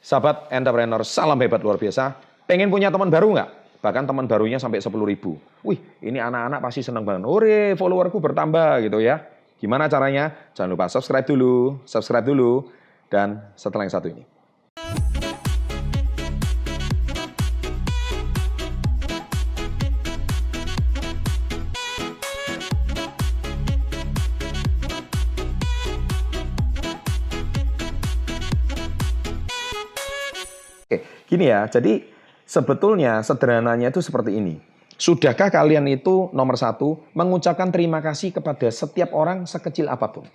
Sahabat entrepreneur, salam hebat luar biasa. Pengen punya teman baru nggak? Bahkan teman barunya sampai 10 ribu. Wih, ini anak-anak pasti senang banget. Ore, followerku bertambah gitu ya. Gimana caranya? Jangan lupa subscribe dulu, subscribe dulu. Dan setelah yang satu ini. Gini ya. Jadi sebetulnya sederhananya itu seperti ini. Sudahkah kalian itu nomor satu mengucapkan terima kasih kepada setiap orang sekecil apa pun?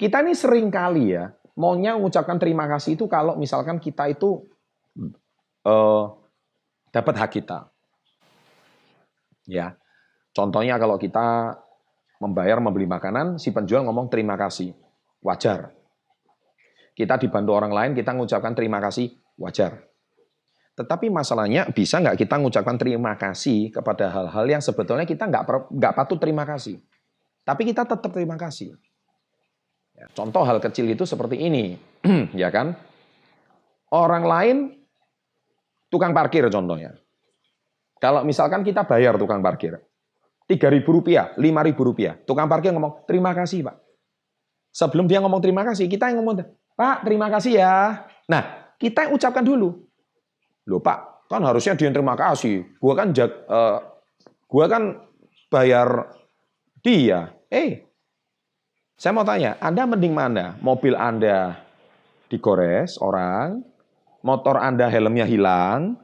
Kita ini sering kali ya maunya mengucapkan terima kasih itu kalau misalkan kita itu uh, dapat hak kita. Ya, contohnya kalau kita membayar membeli makanan, si penjual ngomong terima kasih, wajar. Kita dibantu orang lain, kita mengucapkan terima kasih, wajar. Tetapi masalahnya bisa nggak kita mengucapkan terima kasih kepada hal-hal yang sebetulnya kita nggak nggak patut terima kasih. Tapi kita tetap terima kasih. Ya, contoh hal kecil itu seperti ini, ya kan? Orang lain tukang parkir contohnya. Kalau misalkan kita bayar tukang parkir, tiga ribu rupiah, lima ribu rupiah, tukang parkir ngomong terima kasih pak. Sebelum dia ngomong terima kasih, kita yang ngomong Pak terima kasih ya. Nah kita yang ucapkan dulu. Loh Pak, kan harusnya dia terima kasih. Gua kan jag, uh, gua kan bayar dia. Eh, saya mau tanya, Anda mending mana? Mobil Anda digores orang, motor Anda helmnya hilang,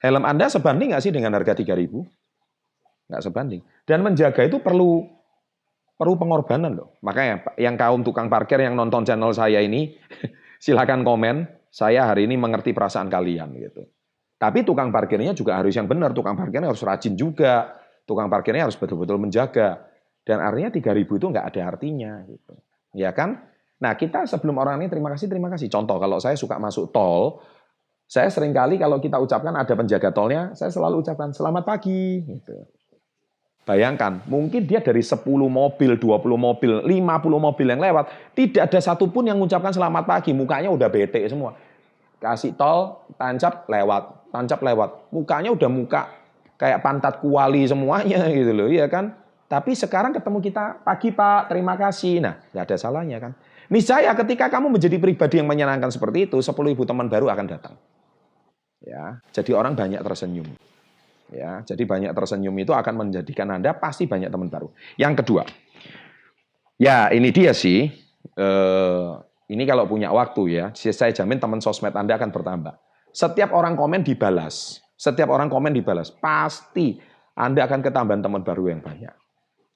helm Anda sebanding nggak sih dengan harga 3000 Nggak sebanding. Dan menjaga itu perlu perlu pengorbanan loh. Makanya yang kaum tukang parkir yang nonton channel saya ini, silakan komen saya hari ini mengerti perasaan kalian gitu. Tapi tukang parkirnya juga harus yang benar, tukang parkirnya harus rajin juga, tukang parkirnya harus betul-betul menjaga. Dan artinya 3000 itu nggak ada artinya gitu. Ya kan? Nah, kita sebelum orang ini terima kasih, terima kasih. Contoh kalau saya suka masuk tol, saya sering kali kalau kita ucapkan ada penjaga tolnya, saya selalu ucapkan selamat pagi gitu. Bayangkan, mungkin dia dari 10 mobil, 20 mobil, 50 mobil yang lewat, tidak ada satupun yang mengucapkan selamat pagi, mukanya udah bete semua. Kasih tol, tancap, lewat, tancap, lewat. Mukanya udah muka kayak pantat kuali semuanya gitu loh, iya kan? Tapi sekarang ketemu kita, pagi Pak, terima kasih. Nah, nggak ada salahnya kan. Niscaya ketika kamu menjadi pribadi yang menyenangkan seperti itu, 10 ibu teman baru akan datang. Ya, jadi orang banyak tersenyum. Ya, jadi banyak tersenyum itu akan menjadikan Anda pasti banyak teman baru. Yang kedua, ya ini dia sih. Eh, ini kalau punya waktu ya, saya jamin teman sosmed Anda akan bertambah. Setiap orang komen dibalas, setiap orang komen dibalas, pasti Anda akan ketambahan teman baru yang banyak.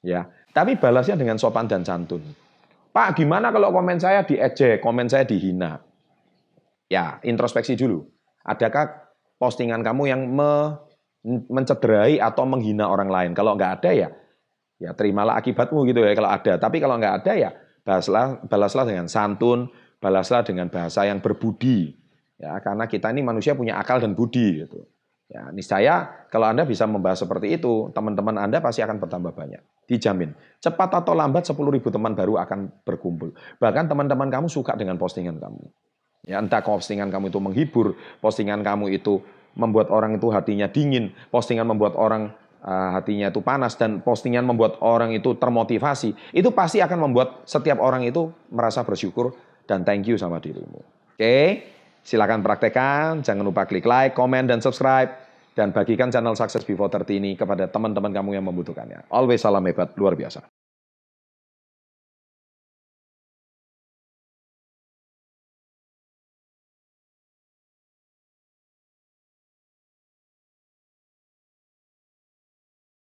Ya, tapi balasnya dengan sopan dan santun. Pak, gimana kalau komen saya diejek, komen saya dihina? Ya, introspeksi dulu. Adakah postingan kamu yang me mencederai atau menghina orang lain. Kalau nggak ada ya, ya terimalah akibatmu gitu ya kalau ada. Tapi kalau nggak ada ya balaslah, balaslah dengan santun, balaslah dengan bahasa yang berbudi. Ya, karena kita ini manusia punya akal dan budi gitu. Ya, niscaya kalau Anda bisa membahas seperti itu, teman-teman Anda pasti akan bertambah banyak. Dijamin. Cepat atau lambat 10 ribu teman baru akan berkumpul. Bahkan teman-teman kamu suka dengan postingan kamu. Ya, entah postingan kamu itu menghibur, postingan kamu itu membuat orang itu hatinya dingin, postingan membuat orang uh, hatinya itu panas dan postingan membuat orang itu termotivasi, itu pasti akan membuat setiap orang itu merasa bersyukur dan thank you sama dirimu. Oke, silakan praktekkan, jangan lupa klik like, comment dan subscribe dan bagikan channel Success Before 30 ini kepada teman-teman kamu yang membutuhkannya. Always salam hebat, luar biasa.